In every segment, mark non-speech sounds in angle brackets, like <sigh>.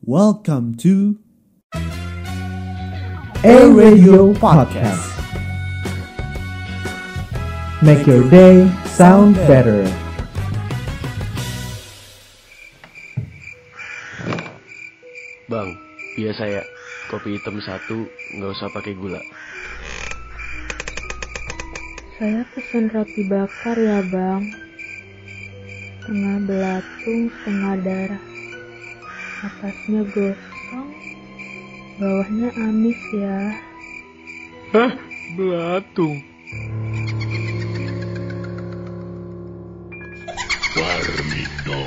Welcome to A Radio Podcast. Make your day sound better. Bang, biasa ya, kopi hitam satu, nggak usah pakai gula. Saya pesen roti bakar ya bang Setengah belatung, setengah darah Atasnya gosong Bawahnya amis ya Hah? Belatung? Warmindo,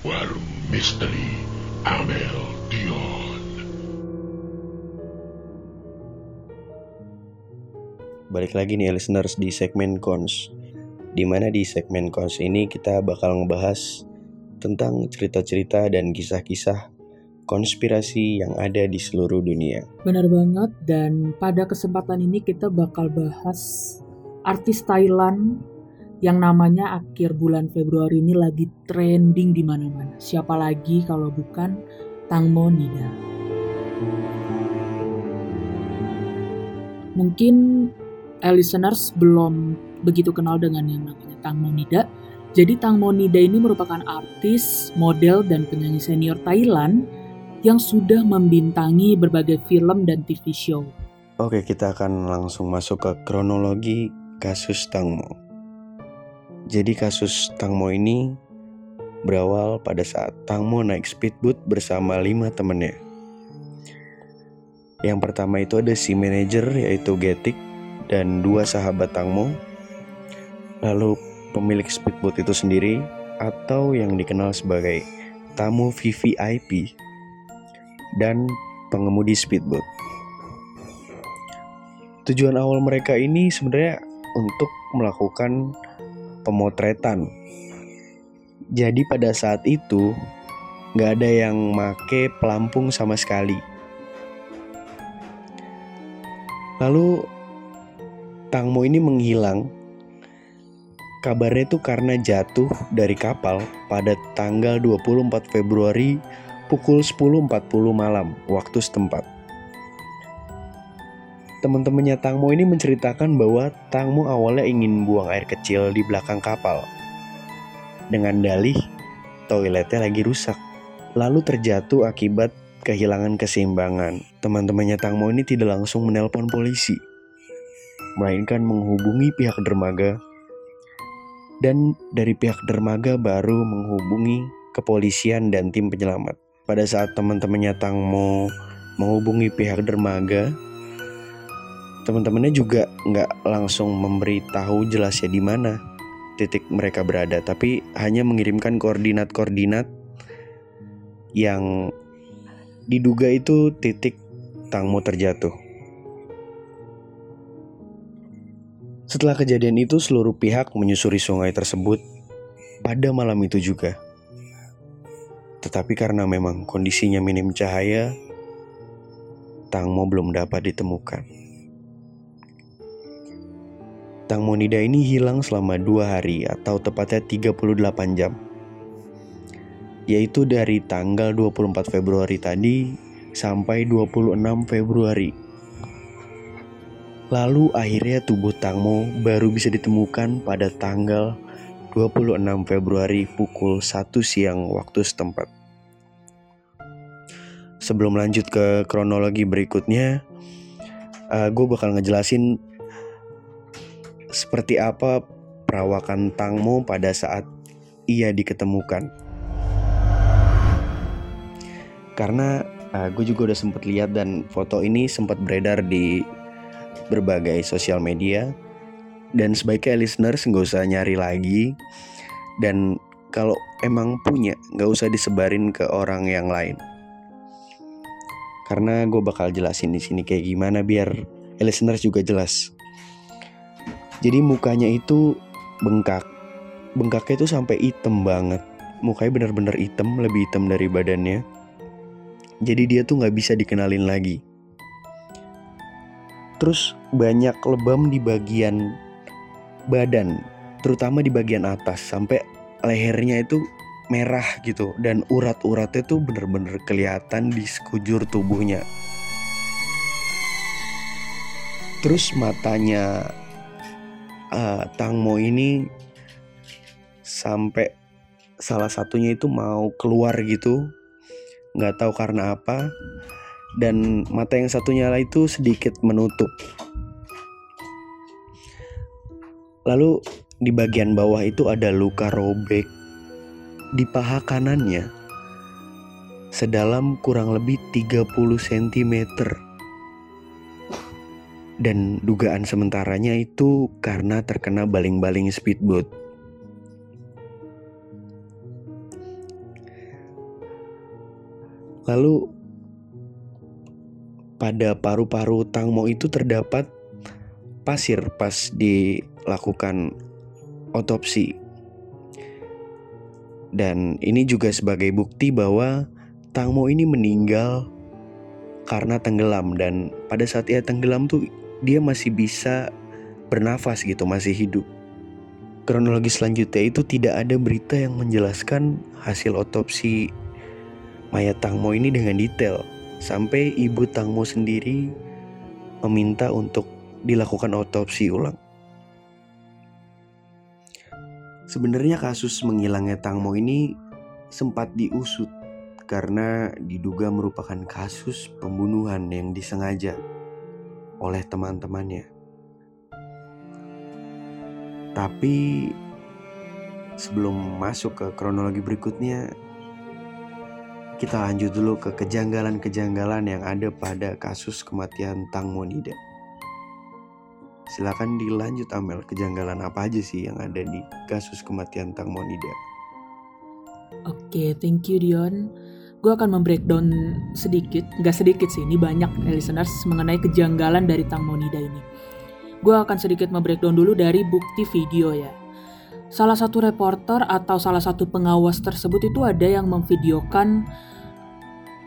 Warung Misteri, Amel Dion. Balik lagi nih listeners di segmen Cons Di mana di segmen Cons ini kita bakal ngebahas tentang cerita-cerita dan kisah-kisah konspirasi yang ada di seluruh dunia Benar banget dan pada kesempatan ini kita bakal bahas artis Thailand yang namanya akhir bulan Februari ini lagi trending di mana-mana. Siapa lagi kalau bukan Tangmo Nida. Mungkin eh, listeners belum begitu kenal dengan yang namanya Tangmo Nida. Jadi Tangmo Nida ini merupakan artis, model, dan penyanyi senior Thailand yang sudah membintangi berbagai film dan TV show. Oke kita akan langsung masuk ke kronologi kasus Tangmo Jadi kasus Tangmo ini berawal pada saat Tangmo naik speedboat bersama lima temennya. Yang pertama itu ada si manajer yaitu Getik dan dua sahabat Tangmo Lalu pemilik speedboat itu sendiri atau yang dikenal sebagai tamu VVIP dan pengemudi speedboat. Tujuan awal mereka ini sebenarnya untuk melakukan pemotretan. Jadi pada saat itu nggak ada yang make pelampung sama sekali. Lalu Tangmo ini menghilang. Kabarnya itu karena jatuh dari kapal pada tanggal 24 Februari pukul 10.40 malam waktu setempat. Teman-temannya Tangmo ini menceritakan bahwa Tangmo awalnya ingin buang air kecil di belakang kapal. Dengan dalih, toiletnya lagi rusak. Lalu terjatuh akibat kehilangan keseimbangan. Teman-temannya Tangmo ini tidak langsung menelpon polisi, melainkan menghubungi pihak dermaga. Dan dari pihak dermaga baru menghubungi kepolisian dan tim penyelamat. Pada saat teman-temannya Tangmo menghubungi pihak dermaga, teman-temannya juga nggak langsung memberitahu jelasnya di mana titik mereka berada, tapi hanya mengirimkan koordinat-koordinat yang diduga itu titik Tangmo terjatuh. Setelah kejadian itu, seluruh pihak menyusuri sungai tersebut pada malam itu juga. Tetapi karena memang kondisinya minim cahaya, Tangmo belum dapat ditemukan. Tang Monida ini hilang selama dua hari atau tepatnya 38 jam. Yaitu dari tanggal 24 Februari tadi sampai 26 Februari. Lalu akhirnya tubuh Tangmo baru bisa ditemukan pada tanggal 26 Februari pukul 1 siang waktu setempat. Sebelum lanjut ke kronologi berikutnya, uh, gue bakal ngejelasin seperti apa perawakan Tangmo pada saat ia diketemukan. Karena uh, gue juga udah sempet lihat dan foto ini sempat beredar di berbagai sosial media. Dan sebaiknya listeners nggak usah nyari lagi. Dan kalau emang punya nggak usah disebarin ke orang yang lain. Karena gue bakal jelasin di sini kayak gimana biar listeners juga jelas. Jadi mukanya itu bengkak. Bengkaknya itu sampai hitam banget. Mukanya bener-bener hitam lebih hitam dari badannya. Jadi dia tuh nggak bisa dikenalin lagi terus banyak lebam di bagian badan terutama di bagian atas sampai lehernya itu merah gitu dan urat-uratnya tuh bener-bener kelihatan di sekujur tubuhnya. Terus matanya uh, Tangmo ini sampai salah satunya itu mau keluar gitu, nggak tahu karena apa. Dan mata yang satunya lah itu sedikit menutup. Lalu di bagian bawah itu ada luka robek di paha kanannya sedalam kurang lebih 30 cm. Dan dugaan sementaranya itu karena terkena baling-baling speedboat. Lalu pada paru-paru Tangmo itu terdapat pasir pas dilakukan otopsi. Dan ini juga sebagai bukti bahwa Tangmo ini meninggal karena tenggelam dan pada saat ia tenggelam tuh dia masih bisa bernafas gitu, masih hidup. Kronologi selanjutnya itu tidak ada berita yang menjelaskan hasil otopsi mayat Tangmo ini dengan detail sampai ibu Tangmo sendiri meminta untuk dilakukan otopsi ulang. Sebenarnya kasus menghilangnya Tangmo ini sempat diusut karena diduga merupakan kasus pembunuhan yang disengaja oleh teman-temannya. Tapi sebelum masuk ke kronologi berikutnya, kita lanjut dulu ke kejanggalan-kejanggalan yang ada pada kasus kematian Tang Monida. Silakan dilanjut Amel, kejanggalan apa aja sih yang ada di kasus kematian Tang Monida? Oke, thank you Dion. Gue akan membreakdown sedikit, gak sedikit sih, ini banyak listeners mengenai kejanggalan dari Tang Monida ini. Gue akan sedikit membreakdown dulu dari bukti video ya. Salah satu reporter atau salah satu pengawas tersebut itu ada yang memvideokan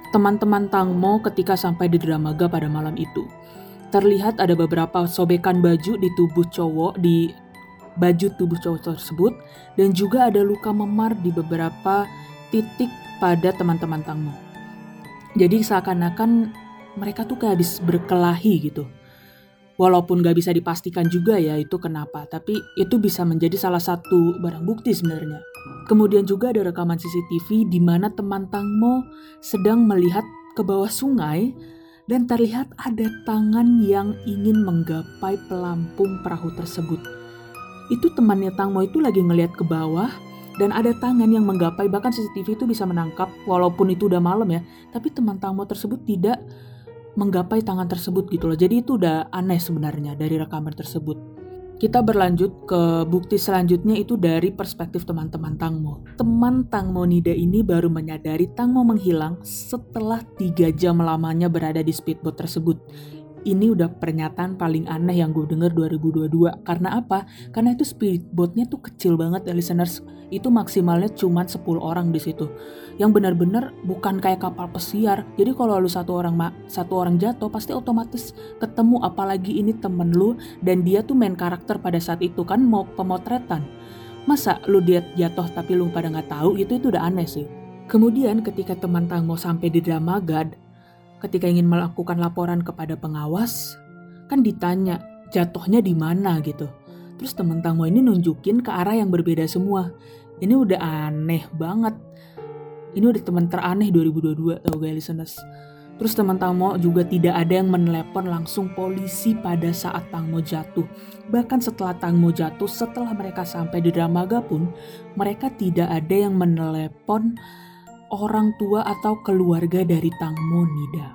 teman-teman Tangmo ketika sampai di Dramaga pada malam itu terlihat ada beberapa sobekan baju di tubuh cowok di baju tubuh cowok tersebut dan juga ada luka memar di beberapa titik pada teman-teman Tangmo. Jadi seakan-akan mereka tuh kayak habis berkelahi gitu. Walaupun gak bisa dipastikan juga ya itu kenapa, tapi itu bisa menjadi salah satu barang bukti sebenarnya. Kemudian juga ada rekaman CCTV di mana teman Tangmo sedang melihat ke bawah sungai dan terlihat ada tangan yang ingin menggapai pelampung perahu tersebut. Itu temannya Tangmo itu lagi ngelihat ke bawah dan ada tangan yang menggapai bahkan CCTV itu bisa menangkap walaupun itu udah malam ya, tapi teman Tangmo tersebut tidak menggapai tangan tersebut gitu loh. Jadi itu udah aneh sebenarnya dari rekaman tersebut. Kita berlanjut ke bukti selanjutnya itu dari perspektif teman-teman Tangmo. Teman Tangmo Nida ini baru menyadari Tangmo menghilang setelah tiga jam lamanya berada di speedboat tersebut. Ini udah pernyataan paling aneh yang gue denger 2022. Karena apa? Karena itu speedboatnya tuh kecil banget listeners. Itu maksimalnya cuma 10 orang di situ yang benar-benar bukan kayak kapal pesiar. Jadi kalau lu satu orang satu orang jatuh pasti otomatis ketemu apalagi ini temen lu dan dia tuh main karakter pada saat itu kan mau pemotretan. Masa lu dia jatuh tapi lu pada nggak tahu itu itu udah aneh sih. Kemudian ketika teman Tang mau sampai di Dramagad, ketika ingin melakukan laporan kepada pengawas, kan ditanya jatuhnya di mana gitu. Terus teman Tangmo ini nunjukin ke arah yang berbeda semua. Ini udah aneh banget. Ini udah teman teraneh 2022 tau gak listeners. Terus teman Tangmo juga tidak ada yang menelepon langsung polisi pada saat Tangmo jatuh. Bahkan setelah Tangmo jatuh, setelah mereka sampai di Dramaga pun, mereka tidak ada yang menelepon orang tua atau keluarga dari Tangmo Nida.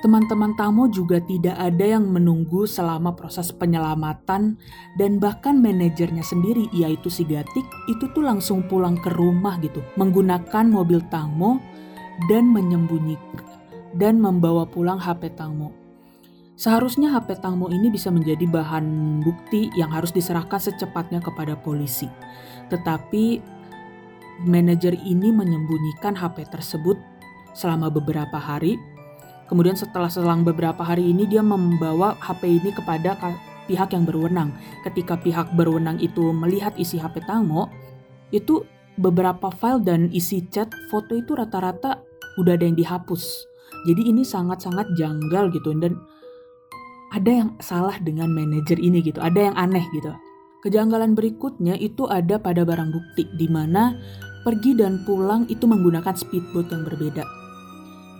Teman-teman Tamo juga tidak ada yang menunggu selama proses penyelamatan dan bahkan manajernya sendiri yaitu si Gatik itu tuh langsung pulang ke rumah gitu menggunakan mobil Tamo dan menyembunyikan dan membawa pulang HP Tangmo. Seharusnya HP Tangmo ini bisa menjadi bahan bukti yang harus diserahkan secepatnya kepada polisi. Tetapi manajer ini menyembunyikan HP tersebut selama beberapa hari Kemudian setelah selang beberapa hari ini dia membawa HP ini kepada pihak yang berwenang. Ketika pihak berwenang itu melihat isi HP Tangmo, itu beberapa file dan isi chat foto itu rata-rata udah ada yang dihapus. Jadi ini sangat-sangat janggal gitu dan ada yang salah dengan manajer ini gitu, ada yang aneh gitu. Kejanggalan berikutnya itu ada pada barang bukti di mana pergi dan pulang itu menggunakan speedboat yang berbeda.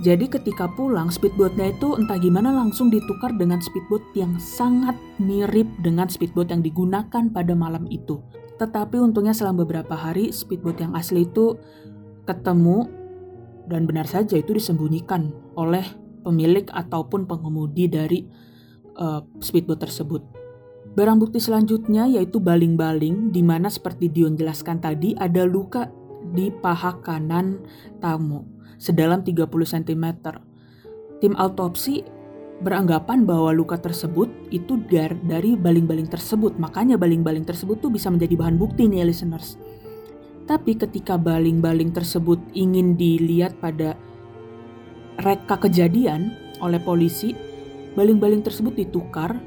Jadi ketika pulang speedboatnya itu entah gimana langsung ditukar dengan speedboat yang sangat mirip dengan speedboat yang digunakan pada malam itu. Tetapi untungnya selama beberapa hari speedboat yang asli itu ketemu dan benar saja itu disembunyikan oleh pemilik ataupun pengemudi dari uh, speedboat tersebut. Barang bukti selanjutnya yaitu baling-baling di mana seperti Dion jelaskan tadi ada luka di paha kanan tamu sedalam 30 cm. Tim autopsi beranggapan bahwa luka tersebut itu dari baling-baling tersebut. Makanya baling-baling tersebut tuh bisa menjadi bahan bukti nih listeners. Tapi ketika baling-baling tersebut ingin dilihat pada reka kejadian oleh polisi, baling-baling tersebut ditukar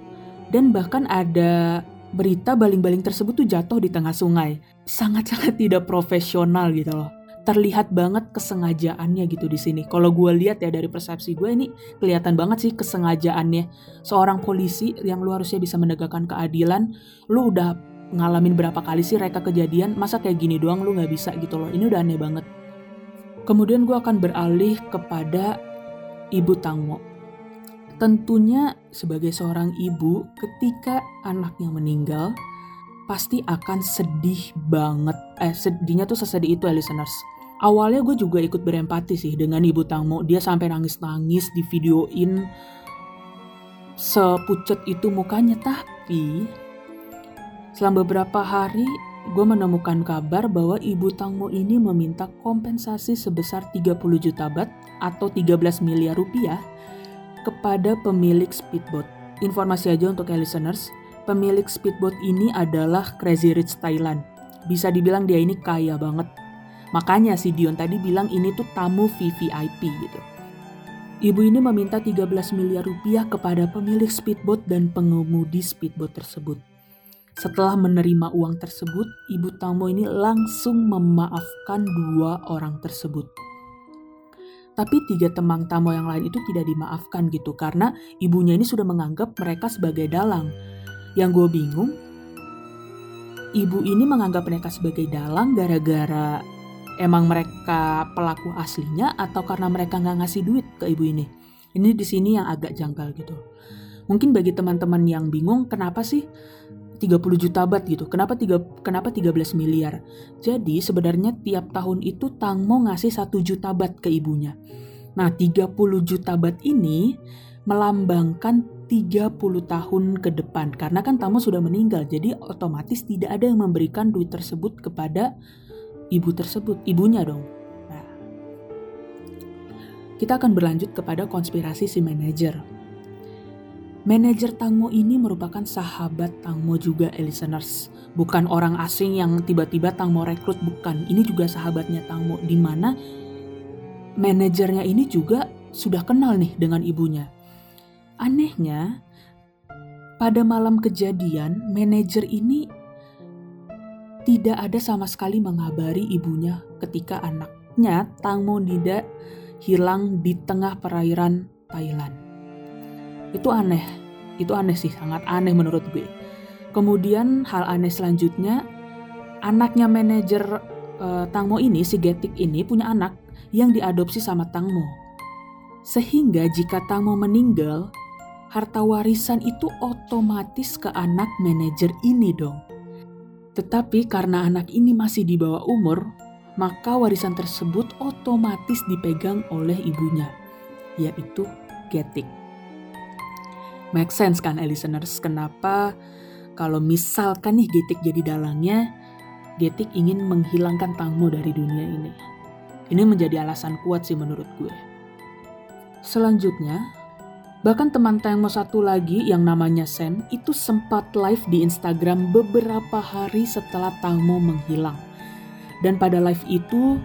dan bahkan ada berita baling-baling tersebut tuh jatuh di tengah sungai. Sangat-sangat <laughs> tidak profesional gitu loh terlihat banget kesengajaannya gitu di sini. Kalau gue lihat ya dari persepsi gue ini kelihatan banget sih kesengajaannya. Seorang polisi yang lu harusnya bisa menegakkan keadilan, lu udah ngalamin berapa kali sih reka kejadian, masa kayak gini doang lu nggak bisa gitu loh. Ini udah aneh banget. Kemudian gue akan beralih kepada Ibu Tangmo. Tentunya sebagai seorang ibu, ketika anaknya meninggal, pasti akan sedih banget. Eh, sedihnya tuh sesedih itu ya listeners. Awalnya gue juga ikut berempati sih dengan ibu Tangmo dia sampai nangis-nangis di videoin sepucet itu mukanya. Tapi selama beberapa hari gue menemukan kabar bahwa ibu Tangmo ini meminta kompensasi sebesar 30 juta bat atau 13 miliar rupiah kepada pemilik speedboat. Informasi aja untuk listeners, pemilik speedboat ini adalah Crazy Rich Thailand. Bisa dibilang dia ini kaya banget Makanya si Dion tadi bilang ini tuh tamu VVIP gitu. Ibu ini meminta 13 miliar rupiah kepada pemilik speedboat dan pengemudi speedboat tersebut. Setelah menerima uang tersebut, ibu tamu ini langsung memaafkan dua orang tersebut. Tapi tiga temang tamu yang lain itu tidak dimaafkan gitu karena ibunya ini sudah menganggap mereka sebagai dalang. Yang gue bingung, ibu ini menganggap mereka sebagai dalang gara-gara emang mereka pelaku aslinya atau karena mereka nggak ngasih duit ke ibu ini. Ini di sini yang agak janggal gitu. Mungkin bagi teman-teman yang bingung kenapa sih 30 juta bat gitu. Kenapa tiga kenapa 13 miliar? Jadi sebenarnya tiap tahun itu Tangmo ngasih 1 juta bat ke ibunya. Nah, 30 juta bat ini melambangkan 30 tahun ke depan karena kan Tangmo sudah meninggal. Jadi otomatis tidak ada yang memberikan duit tersebut kepada ibu tersebut, ibunya dong. Nah, kita akan berlanjut kepada konspirasi si manajer. Manajer Tangmo ini merupakan sahabat Tangmo juga, listeners. Bukan orang asing yang tiba-tiba Tangmo rekrut, bukan. Ini juga sahabatnya Tangmo, di mana manajernya ini juga sudah kenal nih dengan ibunya. Anehnya, pada malam kejadian, manajer ini tidak ada sama sekali mengabari ibunya ketika anaknya Tangmo Nida hilang di tengah perairan Thailand. Itu aneh, itu aneh sih, sangat aneh menurut gue. Kemudian hal aneh selanjutnya, anaknya manajer uh, Tangmo ini, si Getik ini punya anak yang diadopsi sama Tangmo. Sehingga jika Tangmo meninggal, harta warisan itu otomatis ke anak manajer ini dong. Tetapi karena anak ini masih di bawah umur, maka warisan tersebut otomatis dipegang oleh ibunya, yaitu Getik. Make sense kan, listeners? Kenapa kalau misalkan nih Getik jadi dalangnya, Getik ingin menghilangkan Tangmo dari dunia ini. Ini menjadi alasan kuat sih menurut gue. Selanjutnya, Bahkan teman Tangmo satu lagi yang namanya Sen itu sempat live di Instagram beberapa hari setelah Tangmo menghilang. Dan pada live itu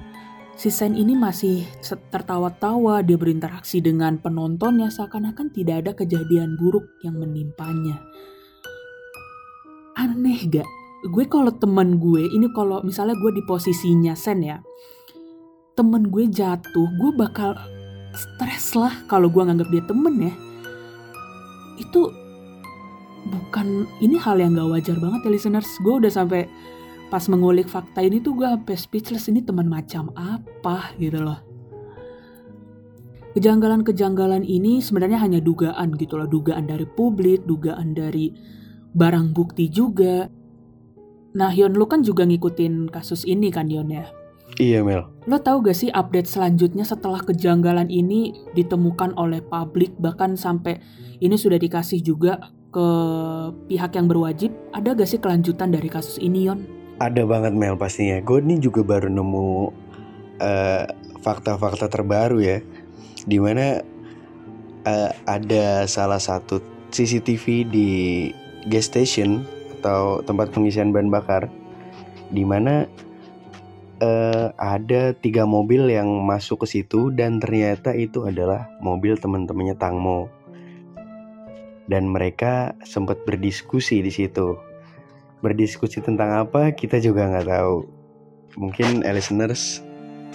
si Sen ini masih tertawa-tawa, dia berinteraksi dengan penontonnya seakan-akan tidak ada kejadian buruk yang menimpanya. aneh gak? Gue kalau temen gue, ini kalau misalnya gue di posisinya Sen ya, temen gue jatuh, gue bakal stres lah kalau gue nganggap dia temen ya. Itu bukan, ini hal yang gak wajar banget ya listeners. Gue udah sampai pas mengulik fakta ini tuh gue sampai speechless ini teman macam apa gitu loh. Kejanggalan-kejanggalan ini sebenarnya hanya dugaan gitu loh, dugaan dari publik, dugaan dari barang bukti juga. Nah, Yon, lu kan juga ngikutin kasus ini kan, Yon ya? Iya Mel. Lo tau gak sih update selanjutnya setelah kejanggalan ini ditemukan oleh publik bahkan sampai ini sudah dikasih juga ke pihak yang berwajib? Ada gak sih kelanjutan dari kasus ini, Yon? Ada banget Mel pastinya. Gue nih juga baru nemu eh, fakta-fakta terbaru ya, di mana uh, ada salah satu CCTV di gas station atau tempat pengisian bahan bakar, di mana uh, ada tiga mobil yang masuk ke situ dan ternyata itu adalah mobil teman-temannya Tangmo. Dan mereka sempat berdiskusi di situ. Berdiskusi tentang apa kita juga nggak tahu. Mungkin listeners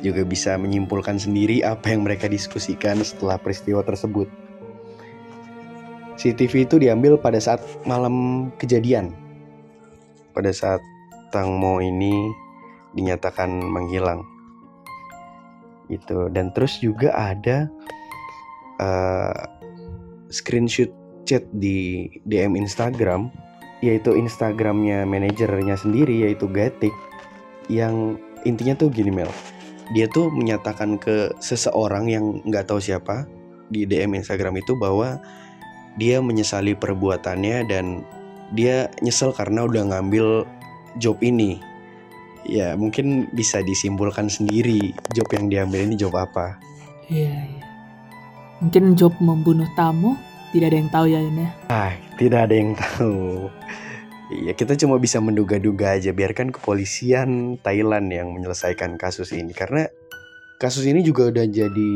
juga bisa menyimpulkan sendiri apa yang mereka diskusikan setelah peristiwa tersebut. CCTV itu diambil pada saat malam kejadian. Pada saat Tang Mo ini dinyatakan menghilang. Itu dan terus juga ada uh, screenshot chat di DM Instagram yaitu Instagramnya manajernya sendiri yaitu Gatik yang intinya tuh gini Mel dia tuh menyatakan ke seseorang yang nggak tahu siapa di DM Instagram itu bahwa dia menyesali perbuatannya dan dia nyesel karena udah ngambil job ini ya mungkin bisa disimpulkan sendiri job yang diambil ini job apa Iya, iya. Mungkin job membunuh tamu tidak ada yang tahu ya ini. ah tidak ada yang tahu Iya, kita cuma bisa menduga-duga aja. Biarkan kepolisian Thailand yang menyelesaikan kasus ini, karena kasus ini juga udah jadi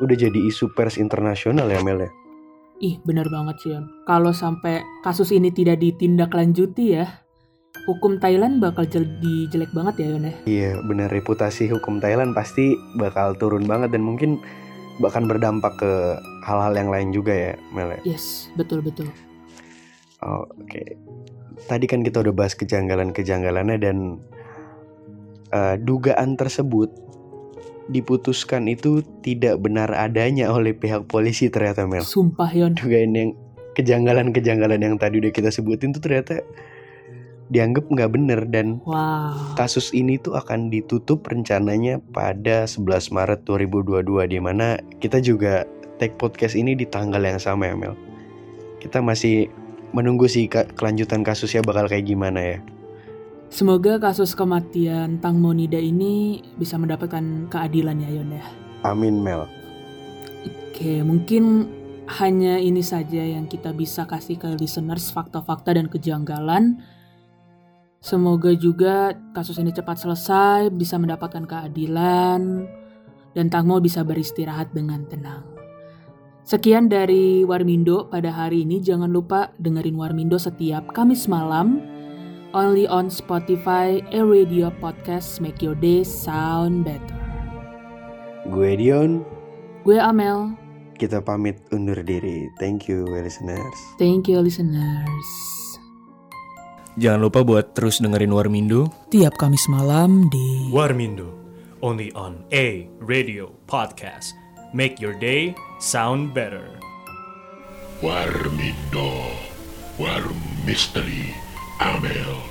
udah jadi isu pers internasional ya Mel ya. Ih, bener banget sih. Kalau sampai kasus ini tidak ditindaklanjuti ya, hukum Thailand bakal jadi jelek banget ya, Yon ya. Iya, bener reputasi hukum Thailand pasti bakal turun banget dan mungkin bahkan berdampak ke hal-hal yang lain juga ya Mel ya. Yes, betul-betul. Oh, Oke, tadi kan kita udah bahas kejanggalan-kejanggalannya dan uh, dugaan tersebut diputuskan itu tidak benar adanya oleh pihak polisi ternyata Mel. Sumpah, Yon. Dugaan yang kejanggalan-kejanggalan yang tadi udah kita sebutin tuh ternyata dianggap nggak bener dan Wow. kasus ini tuh akan ditutup rencananya pada 11 Maret 2022 di mana kita juga take podcast ini di tanggal yang sama ya Mel. Kita masih menunggu sih ka- kelanjutan kasusnya bakal kayak gimana ya. Semoga kasus kematian Tang Monida ini bisa mendapatkan keadilan ya, Yon ya. Amin Mel. Oke, mungkin hanya ini saja yang kita bisa kasih ke listeners fakta-fakta dan kejanggalan. Semoga juga kasus ini cepat selesai, bisa mendapatkan keadilan, dan Tangmo bisa beristirahat dengan tenang. Sekian dari Warmindo pada hari ini. Jangan lupa dengerin Warmindo setiap Kamis malam. Only on Spotify, A Radio Podcast Make Your Day Sound Better. Gue Dion, Gue Amel. kita pamit undur diri. Thank you listeners. Thank you listeners. Jangan lupa buat terus dengerin Warmindo. Tiap Kamis malam di Warmindo, only on A Radio Podcast. Make your day sound better. Warmindo, Warm Mystery, Amel